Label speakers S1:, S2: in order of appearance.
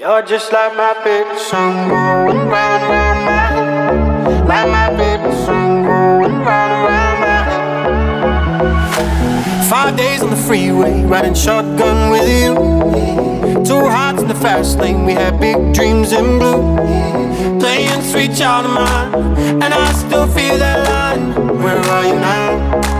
S1: You're just like my favorite song going round and round my. Like my favorite song going round and round my. Five days on the freeway, riding shotgun with you. Two hearts in the fast lane, we had big dreams in blue. Playing sweet child of mine, and I still feel that line. Where are you now?